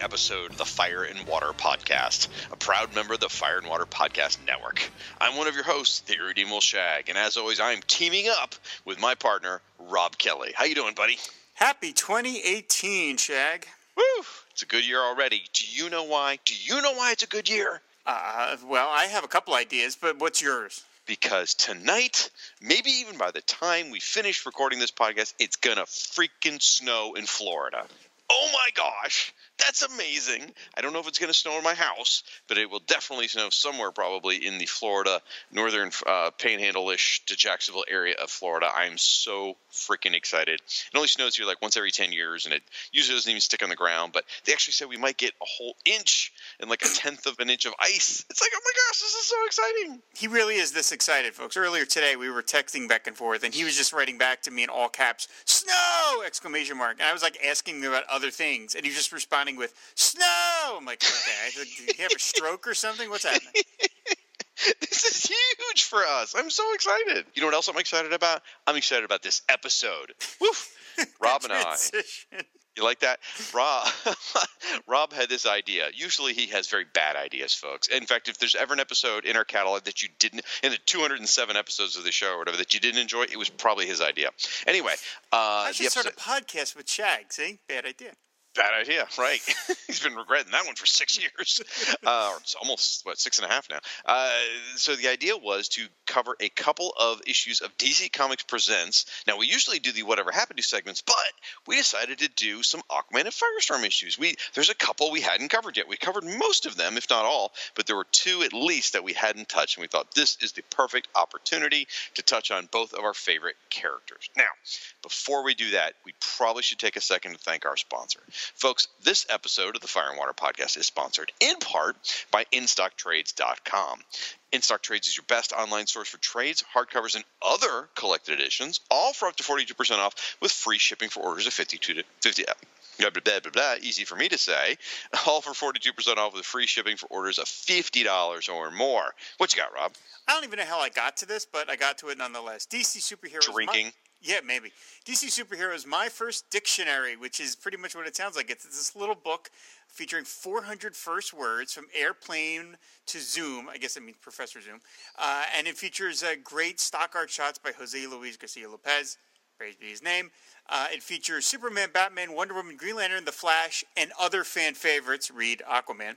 Episode of the Fire and Water Podcast, a proud member of the Fire and Water Podcast Network. I'm one of your hosts, the Irredeemable Shag, and as always, I'm teaming up with my partner, Rob Kelly. How you doing, buddy? Happy 2018, Shag. Woo! It's a good year already. Do you know why? Do you know why it's a good year? Uh, well, I have a couple ideas, but what's yours? Because tonight, maybe even by the time we finish recording this podcast, it's gonna freaking snow in Florida. Oh my gosh, that's amazing. I don't know if it's going to snow in my house, but it will definitely snow somewhere probably in the Florida, northern uh, panhandle ish to Jacksonville area of Florida. I'm so freaking excited. It only snows here like once every 10 years, and it usually doesn't even stick on the ground, but they actually said we might get a whole inch and like a tenth of an inch of ice. It's like, oh my gosh, this is so exciting. He really is this excited, folks. Earlier today, we were texting back and forth, and he was just writing back to me in all caps, "Snow!" exclamation mark. And I was like asking him about other things, and he was just responding with "Snow." I'm like, okay, did he have a stroke or something? What's happening? this is huge for us. I'm so excited. You know what else I'm excited about? I'm excited about this episode. Woof. Rob and I. You like that? Rob Rob had this idea. Usually he has very bad ideas, folks. In fact, if there's ever an episode in our catalog that you didn't in the 207 episodes of the show or whatever that you didn't enjoy, it was probably his idea. Anyway, uh I should start a podcast with Shag. See, bad idea. Bad idea, right? He's been regretting that one for six years, uh, or it's almost what six and a half now. Uh, so the idea was to cover a couple of issues of DC Comics Presents. Now we usually do the Whatever Happened to segments, but we decided to do some Aquaman and Firestorm issues. We there's a couple we hadn't covered yet. We covered most of them, if not all, but there were two at least that we hadn't touched, and we thought this is the perfect opportunity to touch on both of our favorite characters. Now, before we do that, we probably should take a second to thank our sponsor. Folks, this episode of the Fire and Water Podcast is sponsored in part by InStockTrades.com. InStock Trades is your best online source for trades, hardcovers, and other collected editions, all for up to 42% off with free shipping for orders of 52 to 50. Blah, blah, blah, blah, blah. Easy for me to say. All for 42% off with free shipping for orders of $50 or more. What you got, Rob? I don't even know how I got to this, but I got to it nonetheless. DC superheroes. Drinking. Yeah, maybe. DC superheroes. My first dictionary, which is pretty much what it sounds like. It's this little book featuring 400 first words from airplane to Zoom. I guess it means Professor Zoom. Uh, and it features uh, great stock art shots by Jose Luis Garcia Lopez. Praise be his name. Uh, it features Superman, Batman, Wonder Woman, Green Lantern, The Flash, and other fan favorites. Read Aquaman.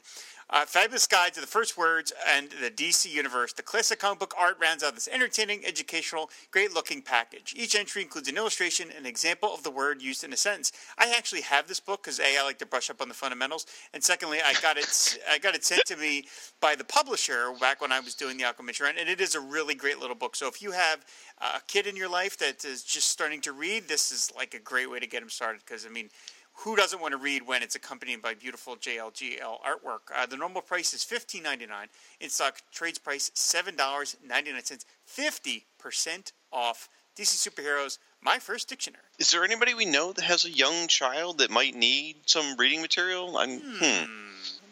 Uh, fabulous guide to the first words and the DC universe. The classic comic book art rounds out this entertaining, educational, great-looking package. Each entry includes an illustration, an example of the word used in a sentence. I actually have this book because a I like to brush up on the fundamentals, and secondly, I got it I got it sent to me by the publisher back when I was doing the Aquaman run, and it is a really great little book. So if you have a kid in your life that is just starting to read, this is like a great way to get them started because I mean who doesn't want to read when it's accompanied by beautiful JLGL artwork? Uh, the normal price is fifteen ninety nine. In stock trades price seven dollars ninety nine cents. Fifty percent off. DC Superheroes, my first dictionary. Is there anybody we know that has a young child that might need some reading material? I'm, hmm.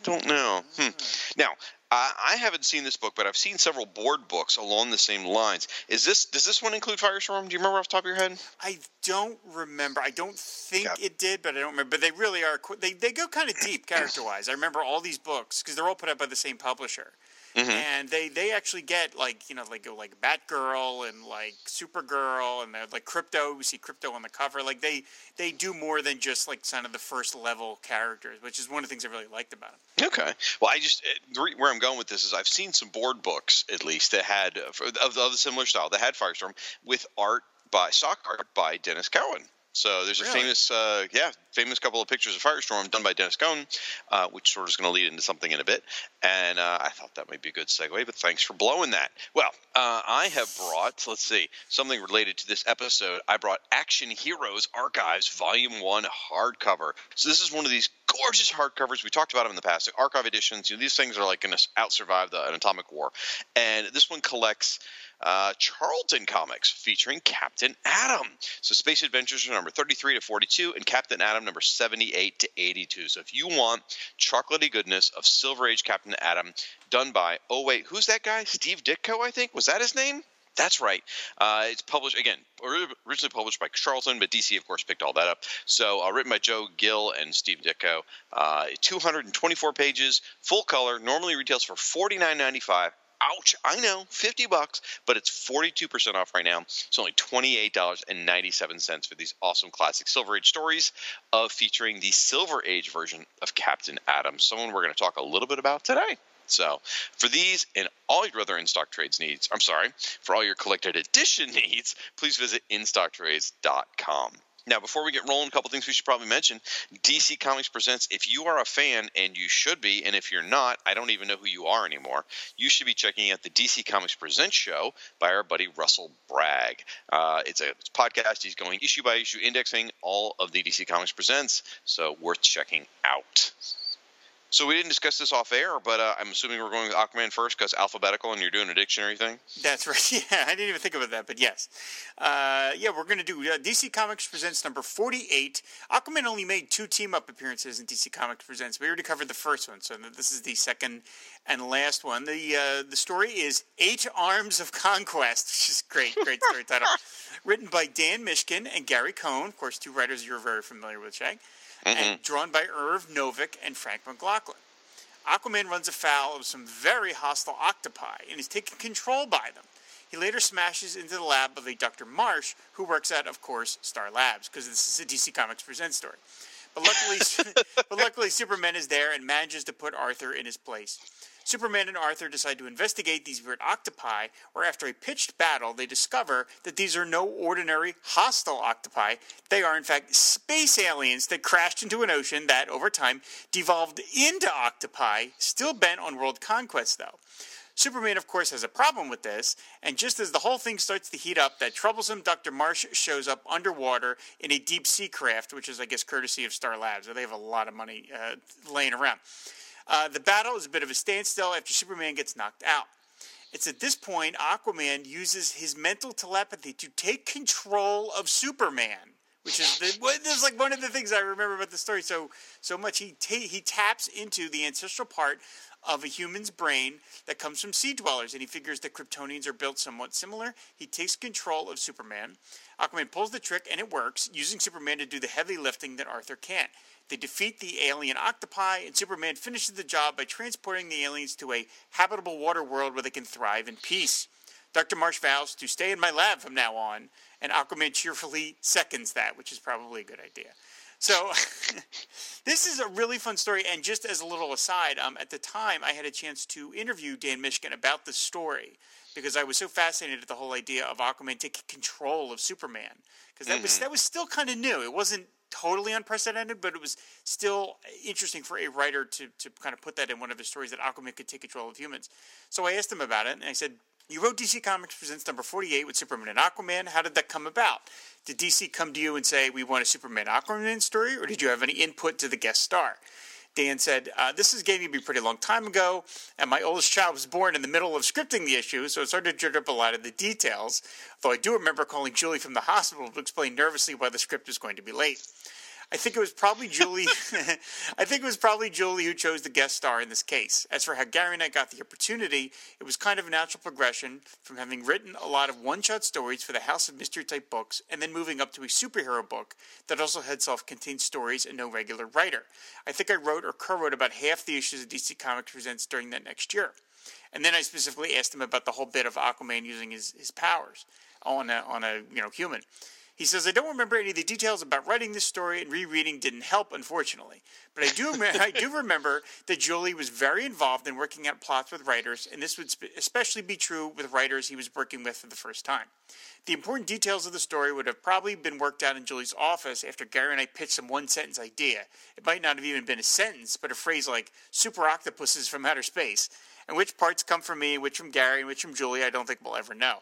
Don't know. Hmm. Now, I I haven't seen this book, but I've seen several board books along the same lines. Is this does this one include Firestorm? Do you remember off the top of your head? I don't remember. I don't think Yeah. it did, but I don't remember. But they really are. They they go kind of deep character wise. I remember all these books because they're all put out by the same publisher, Mm-hmm. and they they actually get like you know like go like Batgirl and like Supergirl and they're like Krypto. We see Krypto on the cover. Like they they do more than just like kind of the first level characters, which is one of the things I really liked about them. Okay. Well, I just the re- where I'm going with this is I've seen some board books at least that had uh, of, of a similar style that had Firestorm with art by sock art by Denys Cowan. So there's a Really? famous, uh, yeah, famous couple of pictures of Firestorm done by Denys Cowan, uh, which sort of is going to lead into something in a bit. And uh, I thought that might be a good segue, but thanks for blowing that. Well, uh, I have brought, let's see, something related to this episode. I brought Action Heroes Archives Volume One hardcover. So this is one of these gorgeous hardcovers. We talked about them in the past. The archive editions. You know, these things are like going to out survive the, an atomic war. And this one collects uh, Charlton comics featuring Captain Atom. So Space Adventures are number 33 to 42, and Captain Atom number 78 to 82. So if you want chocolatey goodness of Silver Age Captain Atom, done by oh wait, who's that guy? Steve Ditko, I think. Was that his name? That's right. Uh, it's published again, originally published by Charlton, but DC, of course, picked all that up. So, uh, written by Joe Gill and Steve Ditko. Uh, 224 pages, full color. Normally retails for 49.95. Ouch! I know, 50 bucks, but it's 42% off right now. It's only $28.97 for these awesome classic Silver Age stories of featuring the Silver Age version of Captain Atom, someone we're going to talk a little bit about today. So, for these and all your other in stock trades needs, I'm sorry, for all your collected edition needs, please visit instocktrades.com. Now, before we get rolling, a couple things we should probably mention. DC Comics presents if you are a fan, and you should be, and if you're not, I don't even know who you are anymore, you should be checking out the DC Comics Presents show by our buddy Russell Bragg. Uh, it's a it's a podcast. He's going issue by issue, indexing all of the DC Comics Presents, so worth checking out. So we didn't discuss this off air, but uh, I'm assuming we're going with Aquaman first because alphabetical, and you're doing a dictionary thing. That's right. Yeah, I didn't even think about that, but yes. Uh, yeah, we're going to do uh, DC Comics Presents number 48. Aquaman only made two team up appearances in DC Comics Presents. We already covered the first one, so this is the second and last one. The uh, the story is Eight Arms of Conquest, which is great, great story title. Written by Dan Mishkin and Gary Cohn, of course, two writers you're very familiar with, Shag, and mm-hmm. drawn by Irv Novick and Frank McLaughlin. Aquaman runs afoul of some very hostile octopi and is taken control by them. He later smashes into the lab of a Dr. Marsh, who works at, of course, Star Labs, because this is a DC Comics Presents story. But luckily, but luckily, Superman is there and manages to put Arthur in his place. Superman and Arthur decide to investigate these weird octopi, where after a pitched battle, they discover that these are no ordinary hostile octopi. They are, in fact, space aliens that crashed into an ocean that, over time, devolved into octopi, still bent on world conquest, though. Superman, of course, has a problem with this, and just as the whole thing starts to heat up, that troublesome Dr. Marsh shows up underwater in a deep sea craft, which is, I guess, courtesy of Star Labs. They have a lot of money uh, laying around. Uh, the battle is a bit of a standstill after Superman gets knocked out. It's at this point Aquaman uses his mental telepathy to take control of Superman, which is the, this is like one of the things I remember about the story so so much. He ta- he taps into the ancestral part of a human's brain that comes from sea dwellers, and he figures that Kryptonians are built somewhat similar. He takes control of Superman. Aquaman pulls the trick, and it works, using Superman to do the heavy lifting that Arthur can't. They defeat the alien octopi, and Superman finishes the job by transporting the aliens to a habitable water world where they can thrive in peace. Dr. Marsh vows to stay in my lab from now on, and Aquaman cheerfully seconds that, which is probably a good idea. So, this is a really fun story. And just as a little aside, um, at the time I had a chance to interview Dan Mishkin about the story because I was so fascinated at the whole idea of Aquaman taking control of Superman because that was that was still kind of new. It wasn't totally unprecedented, but it was still interesting for a writer to to kind of put that in one of his stories that Aquaman could take control of humans. So I asked him about it, and I said, You wrote DC Comics Presents number 48 with Superman and Aquaman. How did that come about? Did DC come to you and say, we want a Superman Aquaman story, or did you have any input to the guest star? Dan said, uh, This is getting to be a pretty long time ago, and my oldest child was born in the middle of scripting the issue, so it's hard to judge up a lot of the details. Though I do remember calling Julie from the hospital to explain nervously why the script was going to be late. I think it was probably Julie. I think it was probably Julie who chose the guest star in this case. As for how Gary and I got the opportunity, it was kind of a natural progression from having written a lot of one-shot stories for the House of Mystery type books, and then moving up to a superhero book that also had self-contained stories and no regular writer. I think I wrote or co-wrote about half the issues of DC Comics Presents during that next year. And then I specifically asked him about the whole bit of Aquaman using his, his powers on a, on a you know human. He says, I don't remember any of the details about writing this story, and rereading didn't help, unfortunately. But I do, I do remember that Julie was very involved in working out plots with writers, and this would especially be true with writers he was working with for the first time. The important details of the story would have probably been worked out in Julie's office after Gary and I pitched some one sentence idea. It might not have even been a sentence, but a phrase like super octopuses from outer space. And which parts come from me, which from Gary, and which from Julie, I don't think we'll ever know.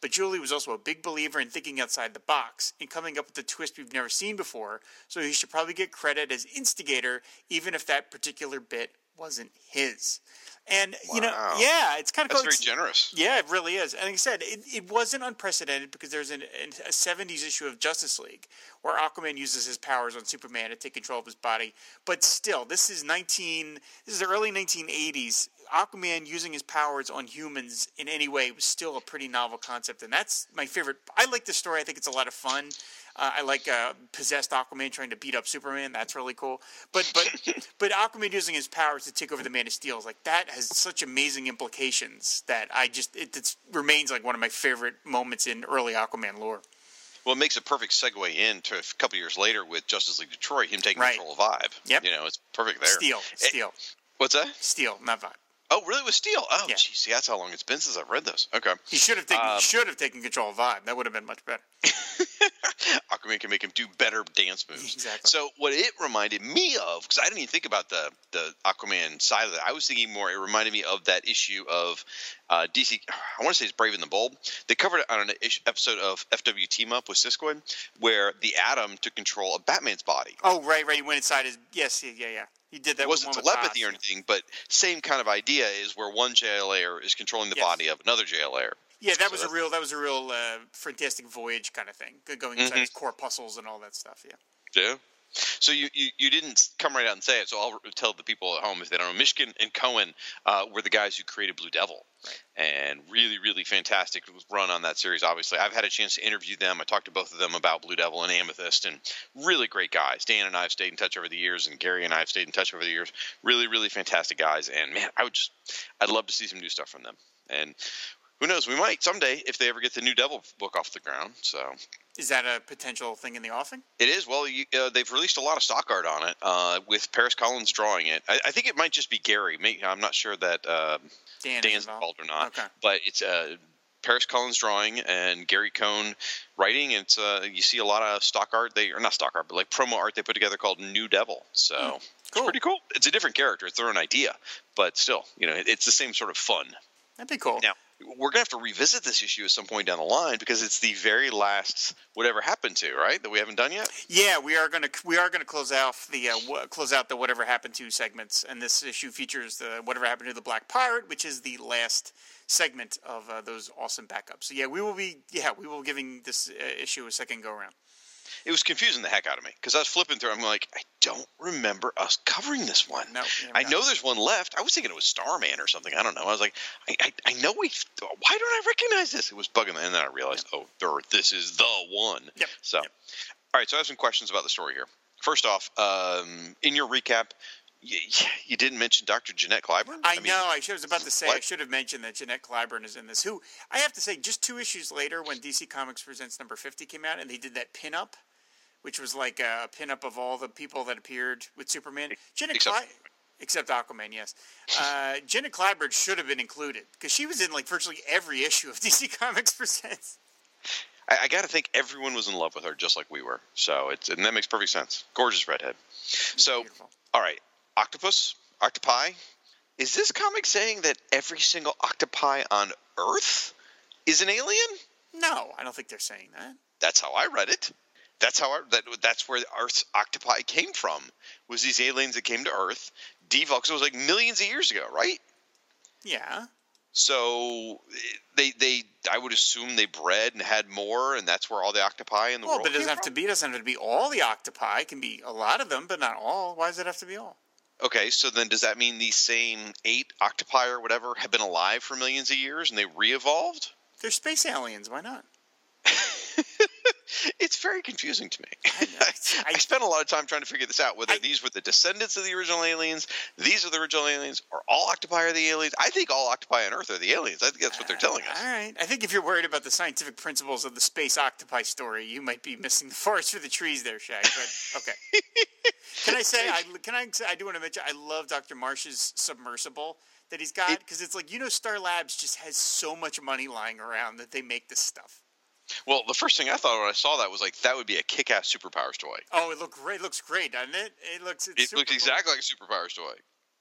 But Julie was also a big believer in thinking outside the box and coming up with a twist we've never seen before, so he should probably get credit as instigator, even if that particular bit wasn't his. And wow. you know, yeah, it's kind of that's cool. very generous. Yeah, it really is. And like I said, it, it wasn't unprecedented because there's an, a '70s issue of Justice League where Aquaman uses his powers on Superman to take control of his body. But still, this is 19. This is the early 1980s. Aquaman using his powers on humans in any way was still a pretty novel concept, and that's my favorite. I like the story. I think it's a lot of fun. Uh, I like uh, possessed Aquaman trying to beat up Superman. That's really cool. But but but Aquaman using his powers to take over the Man of Steel, is like that has such amazing implications that I just it remains like one of my favorite moments in early Aquaman lore. Well, it makes a perfect segue into a couple years later with Justice League Detroit, him taking right. control of Vibe. Yep. You know, it's perfect there. Steel. Steel. It, what's that? Steel, not Vibe. Oh, really? With Steel? Oh, yeah. geez, that's how long it's been since I've read this. Okay. He should have taken. Um, should have taken control of Vibe. That would have been much better. Aquaman can make him do better dance moves. Exactly. So what it reminded me of, because I didn't even think about the the Aquaman side of it. I was thinking more. It reminded me of that issue of uh, DC. I want to say it's Brave and the Bold. They covered it on an episode of FW Team Up with Siskoid, where the Atom took control of Batman's body. Oh, right, right. He went inside his. Yes, yeah, yeah. He did that. It wasn't telepathy or anything, but same kind of idea is where one JLA is controlling the yes. body of another JLA. Yeah, that so was a real that was a real uh, fantastic voyage kind of thing, going inside mm-hmm. his corpuscles and all that stuff. Yeah. Yeah. So you, you, you didn't come right out and say it. So I'll tell the people at home if they don't know. Mishkin and Cohn uh, were the guys who created Blue Devil, and really really fantastic run on that series. Obviously, I've had a chance to interview them. I talked to both of them about Blue Devil and Amethyst, and really great guys. Dan and I have stayed in touch over the years, and Gary and I have stayed in touch over the years. Really really fantastic guys, and man, I would just I'd love to see some new stuff from them. And who knows? We might someday if they ever get the new Devil book off the ground. So is that a potential thing in the offing? It is. Well, you, uh, they've released a lot of stock art on it uh, with Paris Collins drawing it. I, I, think it might just be Gary. Maybe, I'm not sure that uh, Dan Dan's involved. involved or not. Okay. But it's uh, Paris Collins drawing and Gary Cohn writing. It's uh, you see a lot of stock art. They or not stock art, but like promo art they put together called New Devil. So mm, cool. it's pretty cool. It's a different character. It's their own idea, but still, you know, it, it's the same sort of fun. That'd be cool. Now, we're gonna have to revisit this issue at some point down the line because it's the very last whatever happened to right that we haven't done yet. Yeah, we are gonna we are gonna close out the uh, w- close out the whatever happened to segments, and this issue features the whatever happened to the Black Pirate, which is the last segment of uh, those awesome backups. So yeah, we will be yeah we will be giving this uh, issue a second go around it was confusing the heck out of me because I was flipping through. I'm like, I don't remember us covering this one. No, I know there's one left. I was thinking it was Starman or something. I don't know. I was like, I, I, I know we. Why don't I recognize this? It was bugging me, and then I realized, oh, there, this is the one. Yep. So, yep. all right. So I have some questions about the story here. First off, um, in your recap, you, you, didn't mention Dr. Jeanette Clyburn? I, I mean, know. I was about to say what? I should have mentioned that Jeanette Clyburn is in this. Who I have to say, just two issues later, when DC Comics Presents number fifty came out, and they did that pinup which was like a pinup of all the people that appeared with Superman. Jenna except, Cly- except Aquaman, yes. Uh, Jenna Clyburn should have been included because she was in like virtually every issue of DC Comics Presents. I, I got to think everyone was in love with her just like we were. So it's and that makes perfect sense. Gorgeous redhead. So, Beautiful. all right, octopus, octopi. is this comic saying that every single octopi on Earth is an alien? No, I don't think they're saying that. That's how I read it. That's how I, that that's where Earth's octopi came from. Was these aliens that came to Earth, devolved? it was like millions of years ago, right? Yeah. So eh, they they I would assume they bred and had more, and that's where all the octopi in the well, world. but it doesn't have to be. It doesn't have to be all the octopi. It can be a lot of them, but not all. Why does it have to be all? Okay, so then does that mean these same eight octopi or whatever have been alive for millions of years and they re-evolved? They're space aliens. Why not? it's very confusing to me. I know. I, spent a lot of time trying to figure this out. Whether I- these were the descendants of the original aliens, these are the original aliens, or all octopi are the aliens. I think all octopi on Earth are the aliens. I think that's what they're telling us. All right. I think if you're worried about the scientific principles of the space octopi story, you might be missing the forest for the trees there, Shag. But okay. can I say? I can I? say- I do want to mention. I love Dr. Marsh's submersible that he's got because it's like you know Star Labs just has so much money lying around that they make this stuff. Well, the first thing I thought when I saw that was like that would be a kick-ass superpowers toy. Oh, it looks great. It looks great, doesn't it? It looks. It's It looks cool. exactly like a superpowers toy.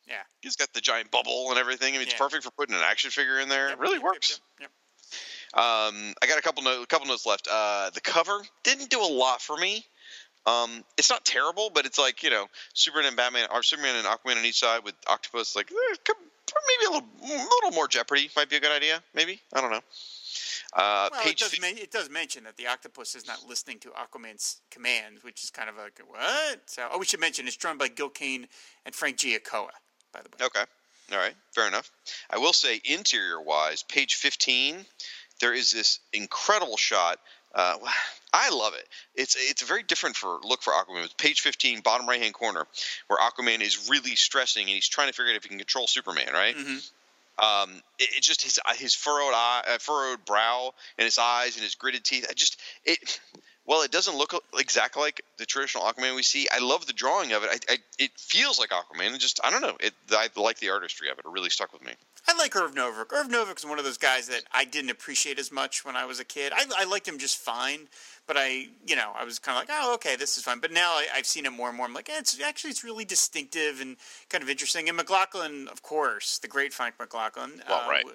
Yeah. He's got the giant bubble and everything. I mean, it's Yeah. perfect for putting an action figure in there. Yep, it really yep, works. Yep, Um, I got a couple notes, a couple notes left. Uh, the cover didn't do a lot for me. Um, it's not terrible, but it's like you know, Superman and Batman, or Superman and Aquaman on each side with Octopus. Like eh, maybe a little, a little more Jeopardy might be a good idea. Maybe I don't know. Uh, Well, it does, men- it does mention that the octopus is not listening to Aquaman's commands, which is kind of like what? So, oh, we should mention it's drawn by Gil Kane and Frank Giacoia, by the way. Okay. All right. Fair enough. I will say, interior wise, page 15, there is this incredible shot. Uh, I love it. It's it's a very different for look for Aquaman. It's page 15, bottom right hand corner, where Aquaman is really stressing and he's trying to figure out if he can control Superman. Right. Mhm. Um, it, it just his his furrowed eye, uh, furrowed brow, and his eyes and his gritted teeth. I just it. Well, it doesn't look exactly like the traditional Aquaman we see. I love the drawing of it. I, I it feels like Aquaman. It just I don't know. It I like the artistry of it. It really stuck with me. I like Irv Novick. Irv is one of those guys that I didn't appreciate as much when I was a kid. I, I liked him just fine, but I, you know, I was kind of like, oh, okay, this is fine. But now I, I've seen him more and more. I'm like, eh, it's actually it's really distinctive and kind of interesting. And McLaughlin, of course, the great Frank McLaughlin. Well, right.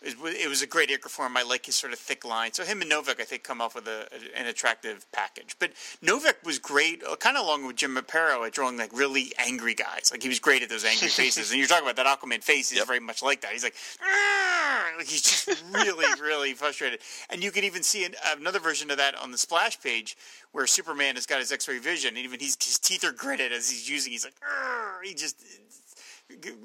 It, was- it was a great acre for him. I like his sort of thick line. So him and Novick, I think, come off with a, an attractive package. But Novick was great, uh, kind of along with Jim Aparo at drawing like really angry guys. Like he was great at those angry faces. and you're talking about that Aquaman face is Yep. very much like that. He's like, "Arr!" like he's just really, really frustrated. And you can even see an, another version of that on the splash page where Superman has got his X-ray vision, and even he's, his teeth are gritted as he's using. He's like, "Arr!" he just.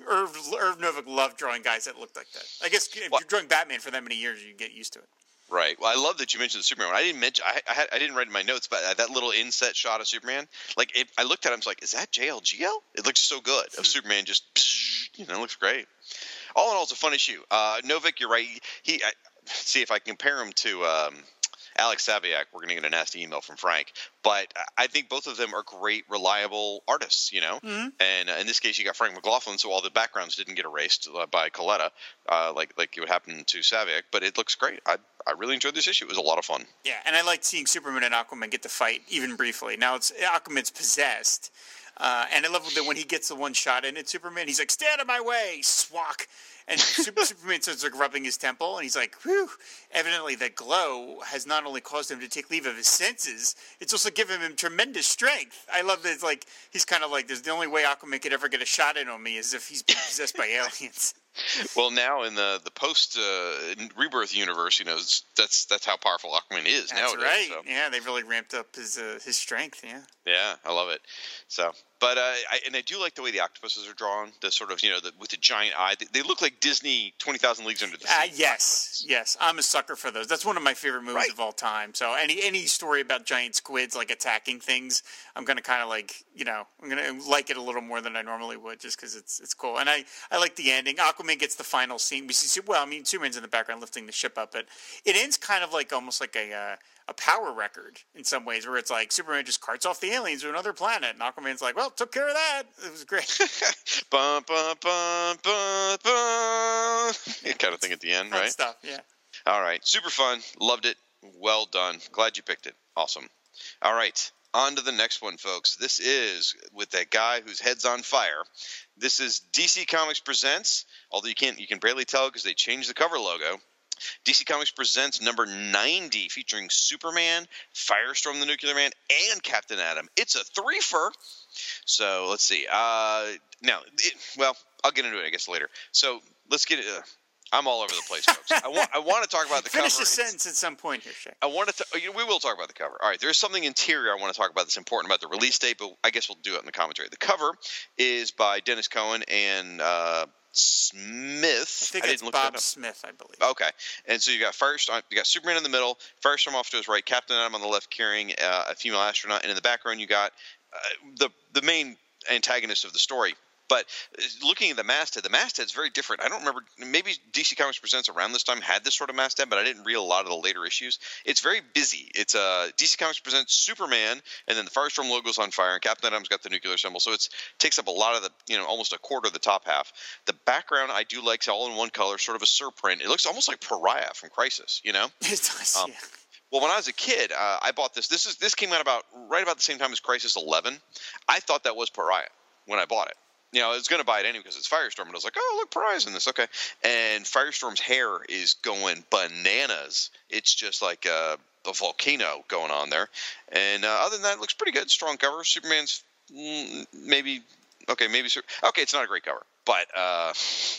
Irv, Irv Novick loved drawing guys that looked like that. I guess if What- you're drawing Batman for that many years, you get used to it. Right. Well, I love that you mentioned the Superman. I didn't mention. I I, had, I didn't write in my notes, but uh, that little inset shot of Superman, like it, I looked at him, I was like, "Is that JLGL?" It looks so good. Of Superman just, you know, it looks great. All in all, it's a fun issue. Uh, Novick, you're right. He, he I, see if I can compare him to um, Alex Saviuk. We're going to get a nasty email from Frank, but I- think both of them are great, reliable artists. You know, and uh, in this case, you got Frank McLaughlin, so all the backgrounds didn't get erased uh, by Colletta, uh, like like it would happen to Saviuk. But it looks great. I I really enjoyed this issue. It was a lot of fun. Yeah, and I liked seeing Superman and Aquaman get to fight even briefly. Now it's Aquaman's possessed, uh, and I love that when he gets the one shot in it, Superman, he's like, "Stay out of my way, swak!" And Super, Superman starts like rubbing his temple, and he's like, "Whew!" Evidently, that glow has not only caused him to take leave of his senses, it's also given him tremendous strength. I love that. It's like he's kind of like, "There's the only way Aquaman could ever get a shot in on me is if he's been possessed by aliens." Well, now in the the post uh, rebirth universe, you know, that's that's how powerful Aquaman is That's nowadays. right. so. Yeah, they've really ramped up his uh, his strength. Yeah. Yeah, I love it. So, but uh, I, and I do like the way the octopuses are drawn. The sort of you know the, with the giant eye. They, they look like Disney Twenty Thousand Leagues Under the Sea. Uh, yes, yes, I'm a sucker for those. That's one of my favorite movies Right. of all time. So any any story about giant squids like attacking things, I'm gonna kind of like you know I'm gonna like it a little more than I normally would just because it's it's cool. And I I like the ending. Aquaman gets the final scene. We see well, I mean Superman's in the background lifting the ship up, but it ends kind of like almost like a. Uh, a power record in some ways, where it's like Superman just carts off the aliens to another planet, and Aquaman's like, "Well, took care of that. It was great." bum, bum, bum, bum, bum. kind of thing at the end, right? stuff, yeah. All right, super fun. Loved it. Well done. Glad you picked it. Awesome. All right, on to the next one, folks. This is with that guy whose head's on fire. This is DC Comics Presents, although you can't you can barely tell because they changed the cover logo. DC Comics presents number 90 featuring Superman, Firestorm the Nuclear Man, and Captain Atom. It's a threefer. So let's see. Uh, now, it, well, I'll get into it, I guess, later. So let's get it. Uh, I'm all over the place, folks. I want I want to talk about the Finish cover. the sentence at some point here, Shay. I want to. know, We will talk about the cover. All right, there's something interior I want to talk about that's important about the release date, but I guess we'll do it in the commentary. The cover is by Denys Cowan and uh, Smith. I think didn't it's Bob. Smith, I believe. Okay, and so you got first, you got Superman in the middle, Firestorm off to his right, Captain Atom on the left carrying uh, a female astronaut, and in the background you got uh, the the main antagonist of the story. But uh, looking at the masthead, the masthead's very different. I don't remember. Maybe DC Comics Presents around this time had this sort of masthead, but I didn't read a lot of the later issues. It's very busy. It's uh, DC Comics Presents Superman, and then the Firestorm logo's on fire, and Captain Atom's got the nuclear symbol. So it takes up a lot of the, you know, almost a quarter of the top half. The background I do like, it's all in one color, sort of a surprint. It looks almost like Pariah from Crisis, you know. It does, Um, yeah. Well, when I was a kid, uh, I bought this. This is this came out about right about the same time as Crisis 11. I thought that was Pariah when I bought it. You know, I was going to buy it anyway because it's Firestorm, And I was like, oh, look, Pariah's in this. Okay. And Firestorm's hair is going bananas. It's just like a, a volcano going on there. And uh, other than that, it looks pretty good. Strong cover. Superman's mm, maybe, okay, maybe, okay, it's not a great cover. But uh,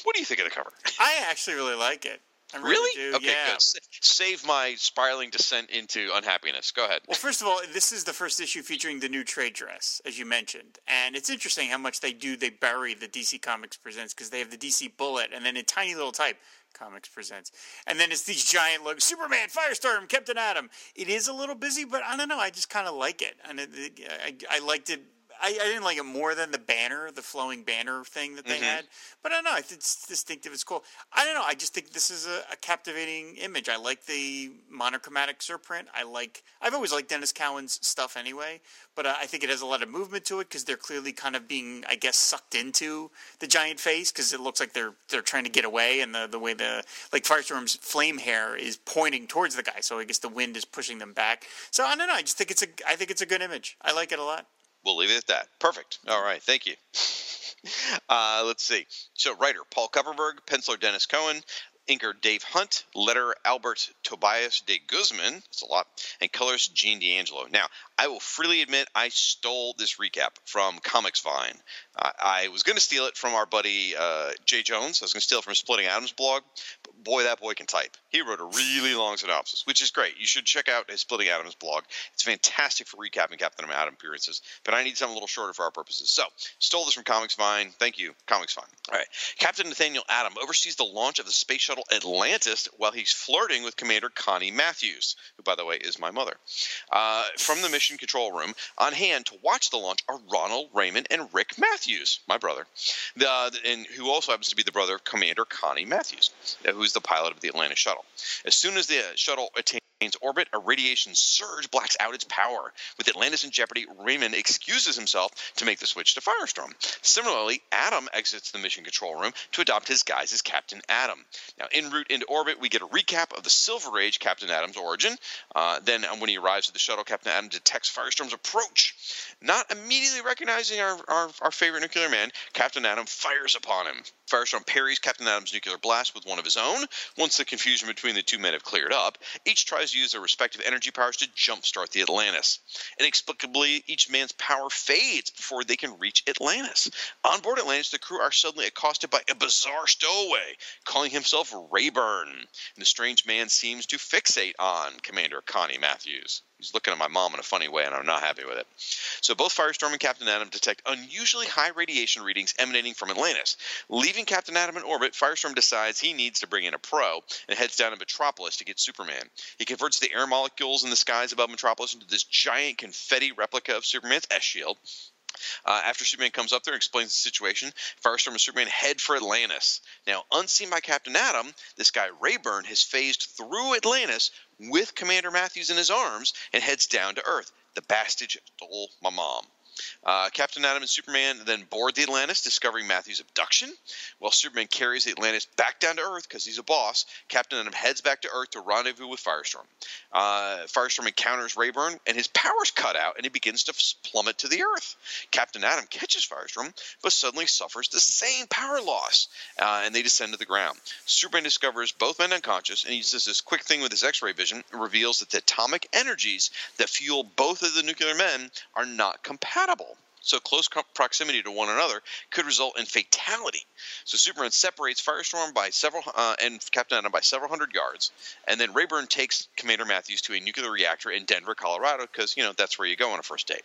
what do you think of the cover? I actually really like it. Really, Really? do. Okay, yeah. good. Save my spiraling descent into unhappiness. Go ahead. Well, first of all, this is the first issue featuring the new trade dress, as you mentioned, and it's interesting how much they do. They bury the DC Comics Presents because they have the DC Bullet, and then in tiny little type, Comics Presents, and then it's these giant looks: Superman, Firestorm, Captain Atom. It is a little busy, but I don't know. I just kind of like it, and it, it- I, I liked it. I, I didn't like it more than the banner, the flowing banner thing that they Mhm. had. But I don't know. It's distinctive. It's cool. I don't know. I just think this is a, a captivating image. I like the monochromatic surprint. I like. I've always liked Denys Cowan's stuff anyway, but uh, I think it has a lot of movement to it because they're clearly kind of being, I guess, sucked into the giant face because it looks like they're they're trying to get away, and the the way the like Firestorm's flame hair is pointing towards the guy, so I guess the wind is pushing them back. So I don't know. I just think it's a. I think it's a good image. I like it a lot. We'll leave it at that. Perfect. All right. Thank you. Uh, let's see. So, writer Paul Kupperberg, penciler Denys Cowan, inker Dave Hunt, letter Albert Tobias de Guzman. That's a lot. And colors Gene D'Angelo. Now, I will freely admit I stole this recap from Comics Vine. Uh, I was going to steal it from our buddy uh, Jay Jones. I was going to steal it from Splitting Atoms blog. But boy, that boy can type. He wrote a really long synopsis, which is great. You should check out his Splitting Atoms blog. It's fantastic for recapping Captain Atom appearances. But I need something a little shorter for our purposes. So, stole this from Comics Vine. Thank you, Comics Vine. All right. Captain Nathaniel Adam oversees the launch of the space shuttle Atlantis while he's flirting with Commander Connie Matthews, who, by the way, is my mother. Uh, from the mission control room, on hand to watch the launch are Ronald Raymond and Rick Matthews, my brother, the, and who also happens to be the brother of Commander Connie Matthews, uh, who's the pilot of the Atlantis shuttle. As soon as the shuttle attains orbit, a radiation surge blacks out its power. With Atlantis in jeopardy, Raymond excuses himself to make the switch to Firestorm. Similarly, Adam exits the mission control room to adopt his guise as Captain Atom. Now, en route into orbit, we get a recap of the Silver Age Captain Atom's origin. Uh, then, uh, when he arrives at the shuttle, Captain Atom detects Firestorm's approach. Not immediately recognizing our, our, our favorite nuclear man, Captain Atom fires upon him. Firestorm parries Captain Atom's nuclear blast with one of his own. Once the confusion between the two men have cleared up, each tries use their respective energy powers to jumpstart the Atlantis. Inexplicably, each man's power fades before they can reach Atlantis. On board Atlantis, the crew are suddenly accosted by a bizarre stowaway, calling himself Rayburn. And the strange man seems to fixate on Commander Connie Matthews. He's looking at my mom in a funny way, and I'm not happy with it. So both Firestorm and Captain Atom detect unusually high radiation readings emanating from Atlantis. Leaving Captain Atom in orbit, Firestorm decides he needs to bring in a pro and heads down to Metropolis to get Superman. He converts the air molecules in the skies above Metropolis into this giant confetti replica of Superman's S shield. Uh, after Superman comes up there and explains the situation, Firestorm and Superman head for Atlantis. Now, unseen by Captain Atom, this guy Rayburn has phased through Atlantis with Commander Matthews in his arms and heads down to Earth. The Bastage stole my mom. Uh, Captain Atom and Superman then board the Atlantis, discovering Matthew's abduction. While Superman carries the Atlantis back down to Earth because he's a boss, Captain Atom heads back to Earth to rendezvous with Firestorm. Uh, Firestorm encounters Rayburn, and his powers cut out, and he begins to plummet to the Earth. Captain Atom catches Firestorm, but suddenly suffers the same power loss, uh, and they descend to the ground. Superman discovers both men unconscious, and he uses this quick thing with his X-ray vision, reveals that the atomic energies that fuel both of the nuclear men are not compatible. So close proximity to one another could result in fatality. So Superman separates Firestorm by several uh, and Captain Atom by several hundred yards, and then Rayburn takes Commander Matthews to a nuclear reactor in Denver, Colorado, because you know that's where you go on a first date.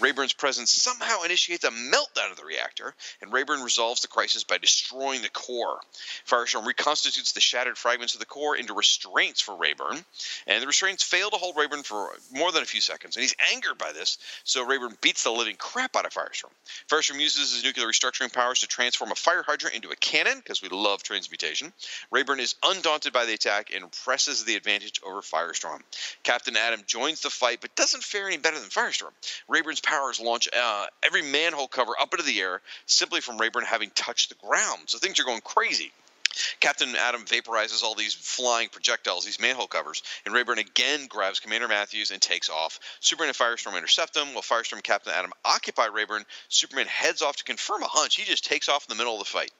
Rayburn's presence somehow initiates a meltdown of the reactor, and Rayburn resolves the crisis by destroying the core. Firestorm reconstitutes the shattered fragments of the core into restraints for Rayburn, and the restraints fail to hold Rayburn for more than a few seconds, and he's angered by this, so Rayburn beats the living crap out of Firestorm. Firestorm uses his nuclear restructuring powers to transform a fire hydrant into a cannon, because we love transmutation. Rayburn is undaunted by the attack and presses the advantage over Firestorm. Captain Atom joins the fight, but doesn't fare any better than Firestorm. Rayburn's powers launch uh, every manhole cover up into the air simply from Rayburn having touched the ground. So things are going crazy. Captain Atom vaporizes all these flying projectiles, these manhole covers, and Rayburn again grabs Commander Matthews and takes off. Superman and Firestorm intercept them, while Firestorm and Captain Atom occupy Rayburn. Superman heads off to confirm a hunch. He just takes off in the middle of the fight.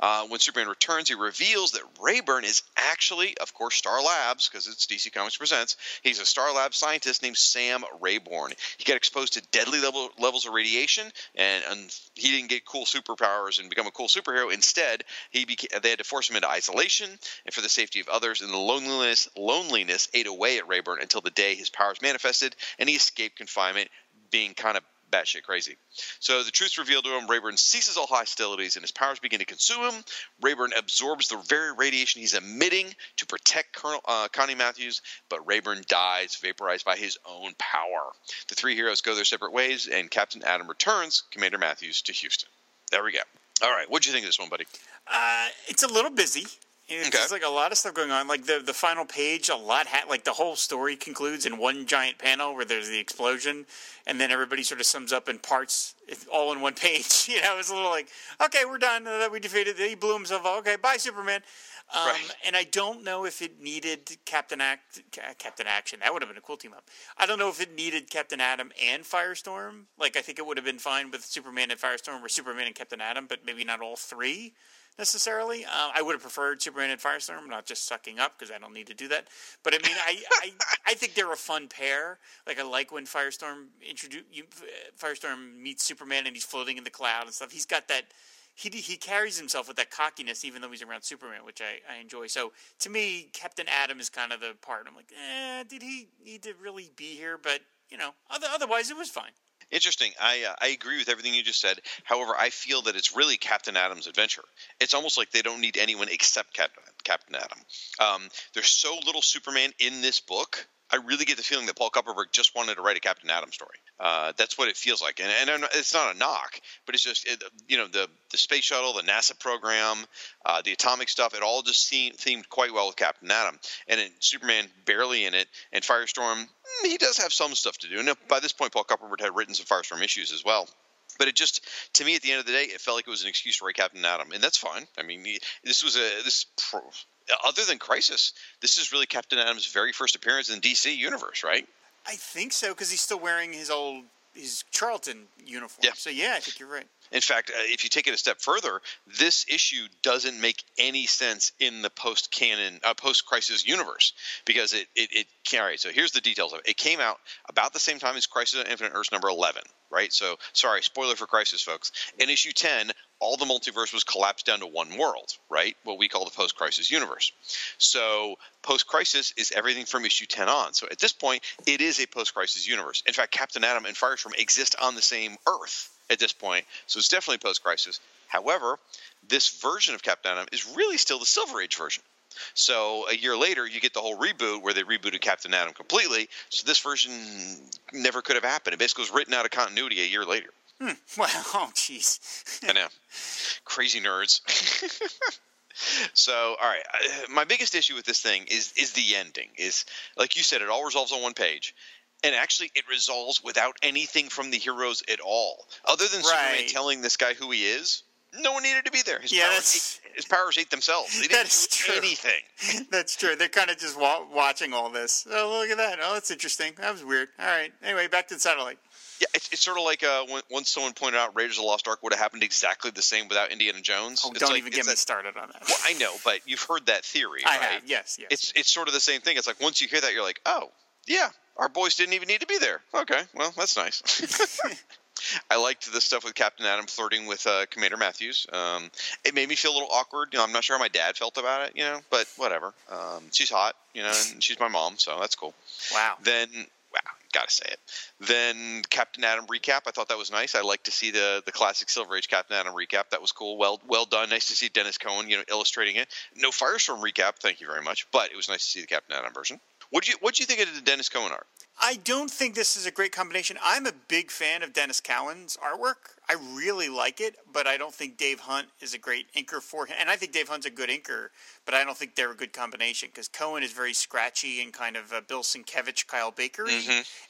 Uh, when Superman returns, he reveals that Rayburn is actually, of course, Star Labs, because it's DC Comics Presents. He's a Star Labs scientist named Sam Rayborn. He got exposed to deadly level, levels of radiation, and, and, he didn't get cool superpowers and become a cool superhero. Instead, he became, they had to force him into isolation, and for the safety of others, and the loneliness loneliness ate away at Rayburn until the day his powers manifested, and he escaped confinement, being kind of batshit crazy. So the truth's revealed to him. Rayburn ceases all hostilities and his powers begin to consume him. Rayburn absorbs the very radiation he's emitting to protect Colonel uh, Connie Matthews, but Rayburn dies, vaporized by his own power. The three heroes go their separate ways, and Captain Atom returns Commander Matthews to Houston. There we go. All right, what'd you think of this one, buddy? Uh, it's a little busy. It's okay. like a lot of stuff going on. Like the the final page, a lot ha- like the whole story concludes in one giant panel where there's the explosion, and then everybody sort of sums up in parts, all in one page. You know, it's a little like, okay, we're done. Uh, we defeated. He blew himself. Up. Okay, bye, Superman. Um, right. And I don't know if it needed Captain Act, Captain Action. That would have been a cool team up. I don't know if it needed Captain Atom and Firestorm. Like I think it would have been fine with Superman and Firestorm, or Superman and Captain Atom, but maybe not all three necessarily. Uh, I would have preferred Superman and Firestorm, not just sucking up because I don't need to do that. But I mean, I, I, I think they're a fun pair. Like I like when Firestorm introduce you, Firestorm meets Superman and he's floating in the cloud and stuff. He's got that. He, he carries himself with that cockiness, even though he's around Superman, which I, I enjoy. So to me, Captain Atom is kind of the part. I'm like, eh, did he need to really be here? But you know, other, otherwise it was fine. Interesting. I uh, I agree with everything you just said. However, I feel that it's really Captain Atom's adventure. It's almost like they don't need anyone except Captain Captain Atom. Um, there's so little Superman in this book. I really get the feeling that Paul Kupperberg just wanted to write a Captain Atom story. Uh, that's what it feels like, and, and it's not a knock, but it's just it, you know the the space shuttle, the NASA program, uh, the atomic stuff. It all just seemed themed quite well with Captain Atom, and Superman barely in it, and Firestorm he does have some stuff to do. And by this point, Paul Kupperberg had written some Firestorm issues as well. But it just, to me, at the end of the day, it felt like it was an excuse to write Captain Atom, and that's fine. I mean, this was a this other than Crisis, this is really Captain Atom's very first appearance in the DC universe, right? I think so because he's still wearing his old his Charlton uniform. Yeah. So yeah, I think you're right. In fact, uh, if you take it a step further, this issue doesn't make any sense in the post canon, uh, post crisis universe because it, it, it, all right, so here's the details of it. It came out about the same time as Crisis on Infinite Earths number 11, right? So, sorry, spoiler for Crisis, folks. In issue 10, all the multiverse was collapsed down to one world, right? What we call the post crisis universe. So, post crisis is everything from issue 10 on. So, at this point, it is a post crisis universe. In fact, Captain Atom and Firestorm exist on the same Earth at this point. So it's definitely post crisis. However, this version of Captain Atom is really still the Silver Age version. So a year later, you get the whole reboot where they rebooted Captain Atom completely. So this version never could have happened. It basically was written out of continuity a year later. Hmm. Well, oh, jeez. I know. Crazy nerds. so, all right. My biggest issue with this thing is is the ending. Is like you said, it all resolves on one page and actually it resolves without anything from the heroes at all, other than Superman telling this guy who he is. No one needed to be there. His Yeah, powers, ate, his powers ate themselves. They didn't do true. anything. That's true. They're kind of just wa- watching all this. Oh, look at that. Oh, that's interesting. That was weird. All right. Anyway, back to the satellite. Yeah, it's, it's sort of like uh, when, once someone pointed out Raiders of the Lost Ark would have happened exactly the same without Indiana Jones. Oh, It's don't like- even get me that- started on that. Well, I know, but you've heard that theory, I right? have. Yes, yes. It's it's sort of the same thing. It's like once you hear that, you're like, oh, yeah, our boys didn't even need to be there. Okay, well, that's nice. I liked the stuff with Captain Atom flirting with uh, Commander Matthews. Um, it made me feel a little awkward. You know, I'm not sure how my dad felt about it. You know, but whatever. Um, she's hot. You know, and she's my mom, so that's cool. wow. Then, wow, gotta say it. Then Captain Atom recap. I thought that was nice. I like to see the the classic Silver Age Captain Atom recap. That was cool. Well, well done. Nice to see Denys Cowan, you know, illustrating it. No Firestorm recap. Thank you very much. But it was nice to see the Captain Atom version. What do you What do you think of the Denys Cowan art? I don't think this is a great combination. I'm a big fan of Denys Cowan's artwork. I really like it, but I don't think Dave Hunt is a great inker for him. And I think Dave Hunt's a good inker, but I don't think they're a good combination because Cohen is very scratchy and kind of uh, Bill Sienkiewicz, Kyle Bakery,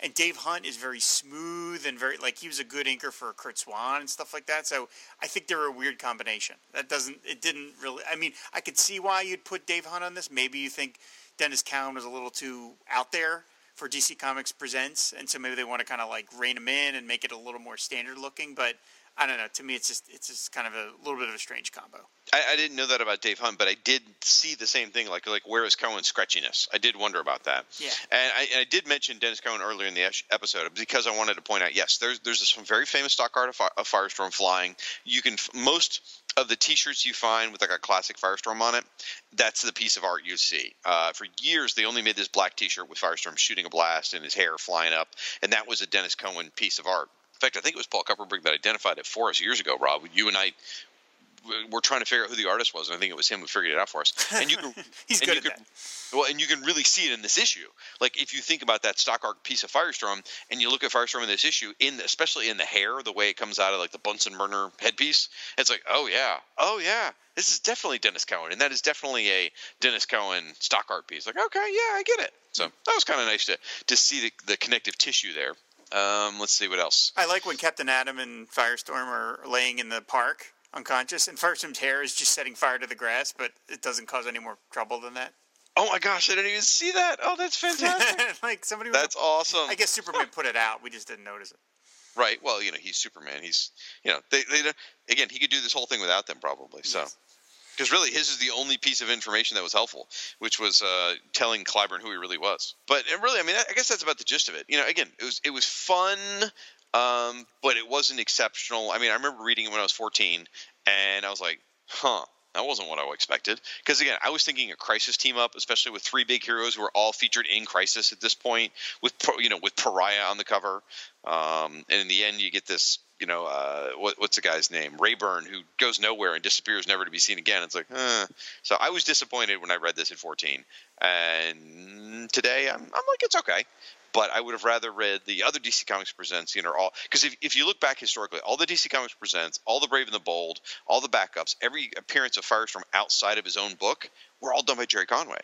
and Dave Hunt is very smooth and very like he was a good inker for Curt Swan and stuff like that. So I think they're a weird combination. That doesn't it didn't really. I mean, I could see why you'd put Dave Hunt on this. Maybe you think Denys Cowan was a little too out there for DC Comics Presents, and so maybe they want to kind of like rein them in and make it a little more standard looking. But I don't know. To me, it's just it's just kind of a little bit of a strange combo. I, I didn't know that about Dave Hunt, but I did see the same thing. Like, like where is Cohen's scratchiness? I did wonder about that. Yeah. And I, and I did mention Denys Cohen earlier in the episode because I wanted to point out. Yes, there's there's some very famous stock art of, of Firestorm flying. You can most of the T-shirts you find with like a classic Firestorm on it. That's the piece of art you see. Uh, for years, they only made this black T-shirt with Firestorm shooting a blast and his hair flying up, and that was a Denys Cohen piece of art. In fact, I think it was Paul Kupperberg that identified it for us years ago, Rob. You and I we're trying to figure out who the artist was, and I think it was him who figured it out for us. And you can, He's good you at can- that. Well, and you can really see it in this issue. Like if you think about that stock art piece of Firestorm, and you look at Firestorm in this issue, in the, especially in the hair, the way it comes out of like the Bunsen burner headpiece, it's like, oh yeah, oh yeah, this is definitely Denys Cohen, and that is definitely a Denys Cohen stock art piece. Like, okay, yeah, I get it. So that was kind of nice to to see the, the connective tissue there. Um, let's see what else. I like when Captain Atom and Firestorm are laying in the park unconscious, and Firestorm's hair is just setting fire to the grass, but it doesn't cause any more trouble than that. Oh my gosh, I didn't even see that. Oh, that's fantastic. like somebody. That's awesome. I guess Superman put it out. We just didn't notice it. Right. Well, you know, he's Superman. He's, you know, they, they again, he could do this whole thing without them probably. So, Yes. Because really, his is the only piece of information that was helpful, which was uh, telling Clyburn who he really was. But really, I mean, I guess that's about the gist of it. You know, again, it was it was fun, um, but it wasn't exceptional. I mean, I remember reading it when I was 14, and I was like, huh. That wasn't what I expected. Because again, I was thinking a crisis team up, especially with three big heroes who are all featured in Crisis at this point, with you know with Pariah on the cover. Um, and in the end, you get this, you know, uh, what, what's the guy's name? Rayburn, who goes nowhere and disappears, never to be seen again. It's like, eh. so I was disappointed when I read this at 14, and today I'm, I'm like, it's okay. But I would have rather read the other DC Comics Presents, you know, all because if, if you look back historically, all the DC Comics Presents, all the Brave and the Bold, all the backups, every appearance of Firestorm outside of his own book were all done by Gerry Conway.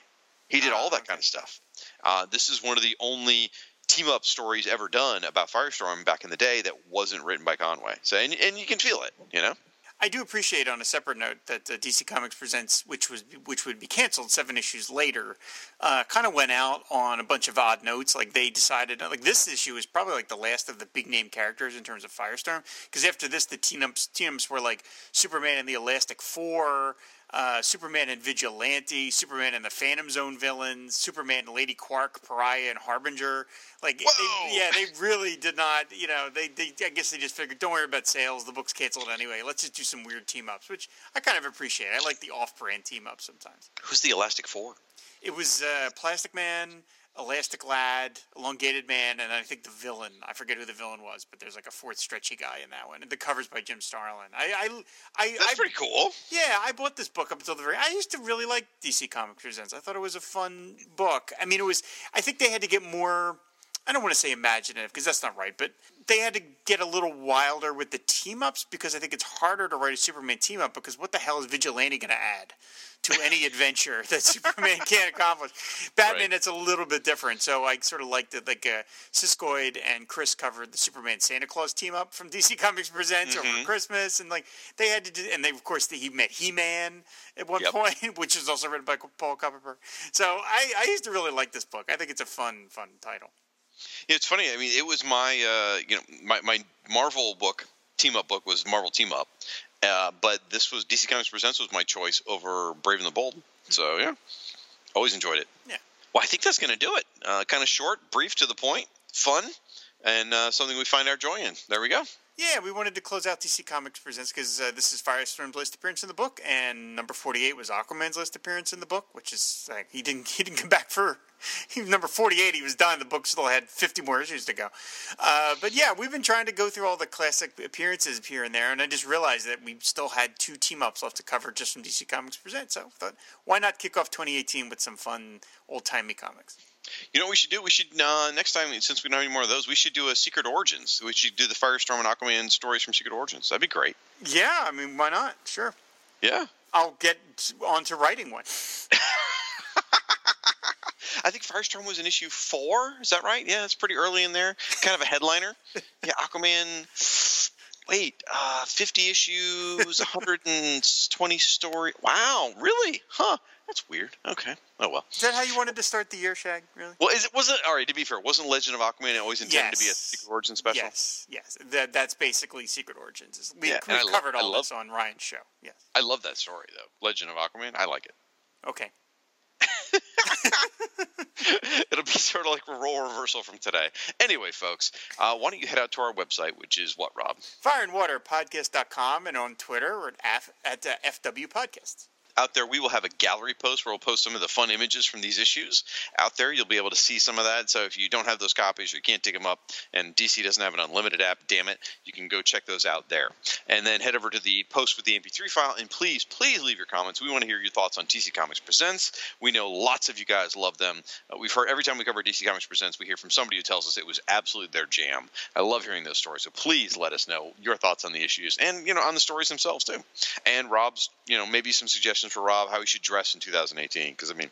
He did Ah, all that kind of stuff. Uh, this is one of the only team up stories ever done about Firestorm back in the day that wasn't written by Conway. So and, and you can feel it, you know. I do appreciate on a separate note that uh, DC Comics Presents, which was which would be canceled seven issues later, uh, kind of went out on a bunch of odd notes. Like they decided, like this issue is probably like the last of the big name characters in terms of Firestorm, because after this, the team ups team ups were like Superman and the Elastic Four. Uh, Superman and Vigilante, Superman and the Phantom Zone villains, Superman, and Lady Quark, Pariah, and Harbinger. Like, they, yeah, they really did not. You know, they, they I guess they just figured, don't worry about sales. The book's canceled anyway. Let's just do some weird team ups, which I kind of appreciate. I like the off-brand team ups sometimes. Who's the Elastic Four? It was uh, Plastic Man, Elastic Lad, Elongated Man, and I think the villain. I forget who the villain was, but there's like a fourth stretchy guy in that one. And the cover's by Jim Starlin. I, I, I, That's I pretty cool. yeah, I bought this book up until the very. I used to really like DC Comics Presents. I thought it was a fun book. I mean, it was. I think they had to get more I don't want to say imaginative because that's not right, but they had to get a little wilder with the team ups because I think it's harder to write a Superman team up because what the hell is Vigilante going to add to any adventure that Superman can't accomplish? Batman, Right. it's a little bit different. So I sort of liked that, like uh, Siskoid and Chris covered the Superman Santa Claus team up from DC Comics Presents Mm-hmm. over Christmas, and like they had to do, and they of course he met He Man at one Yep. point, which is also written by Paul Kupperberg. So I, I used to really like this book. I think it's a fun, fun title. It's funny. I mean, it was my uh, you know my, my Marvel book team up book was Marvel Team Up, uh, but this was DC Comics Presents was my choice over Brave and the Bold. So yeah, always enjoyed it. Yeah. Well, I think that's going to do it. Uh, kind of short, brief, to the point, fun, and uh, something we find our joy in. There we go. Yeah, we wanted to close out DC Comics Presents because uh, this is Firestorm's last appearance in the book, and number forty-eight was Aquaman's last appearance in the book, which is like he didn't he didn't come back for number forty-eight. He was done. The book still had fifty more issues to go. Uh, but yeah, we've been trying to go through all the classic appearances here and there, and I just realized that we still had two team-ups left to cover just from DC Comics Presents. So I thought, why not kick off twenty eighteen with some fun old-timey comics? You know what we should do? We should uh, next time, since we don't have any more of those, we should do a Secret Origins. We should do the Firestorm and Aquaman stories from Secret Origins. That'd be great. Yeah, I mean, why not? Sure. Yeah. I'll get on to writing one. I think Firestorm was in issue four. Is that right? Yeah, it's pretty early in there. Kind of a headliner. yeah, Aquaman. Wait, uh, 50 issues, 120 story. Wow, really? Huh? That's weird. Okay. Oh well. Is that how you wanted to start the year, Shag? Really? Well, is it wasn't all right? To be fair, wasn't Legend of Aquaman always intended to be a Secret Origin special? Yes, yes. That that's basically Secret Origins. We Yeah, we I lo- covered all love- this on Ryan's show. Yes. I love that story though. Legend of Aquaman. I like it. Okay. It'll be sort of like a role reversal from today. Anyway, folks, uh, why don't you head out to our website, which is what, Rob? Fireandwaterpodcast.com and on Twitter or at, F, at uh, FW Podcasts. Out there, we will have a gallery post where we'll post some of the fun images from these issues. Out there, you'll be able to see some of that. So if you don't have those copies or you can't dig them up, and DC doesn't have an unlimited app, damn it, you can go check those out there. And then head over to the post with the MP3 file, and please, please leave your comments. We want to hear your thoughts on DC Comics Presents. We know lots of you guys love them. Uh, we've heard every time we cover DC Comics Presents, we hear from somebody who tells us it was absolutely their jam. I love hearing those stories. So please let us know your thoughts on the issues and you know on the stories themselves too. And Rob's, you know, maybe some suggestions for Rob how he should dress in 2018 because I mean,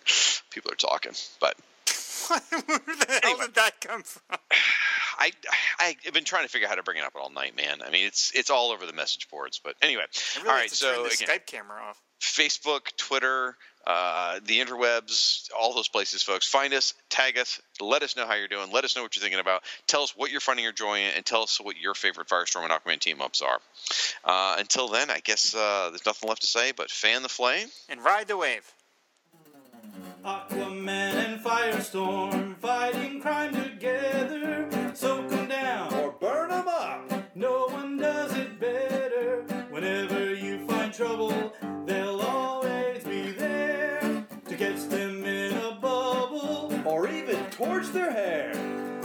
people are talking. But Where the hell did that come from? I I've been trying to figure out how to bring it up all night, man. I mean, it's it's all over the message boards. But anyway, I really all have right. to So again, Skype camera off. Facebook, Twitter, uh, the interwebs, all those places, folks. Find us, tag us, let us know how you're doing, let us know what you're thinking about, tell us what you're finding your joy in, and tell us what your favorite Firestorm and Aquaman team ups are. Uh, until then, I guess uh, there's nothing left to say but fan the flame. And ride the wave. Aquaman and Firestorm fighting crime together. Soak 'em down or burn 'em up. No one does it better. Whenever you find trouble, their hair.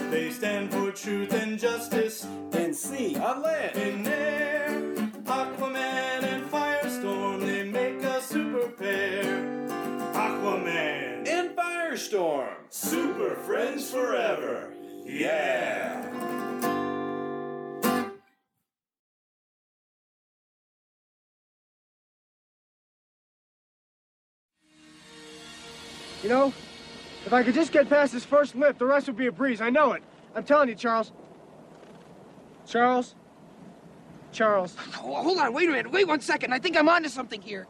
They stand for truth and justice in sea, on land, in air. Aquaman and Firestorm, they make a super pair. Aquaman and Firestorm, super friends forever. Yeah. You know, if I could just get past this first lift, the rest would be a breeze. I know it. I'm telling you, Charles. Charles? Charles. Oh, hold on, wait a minute. Wait one second. I think I'm onto something here.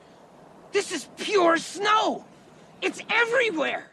This is pure snow. It's everywhere.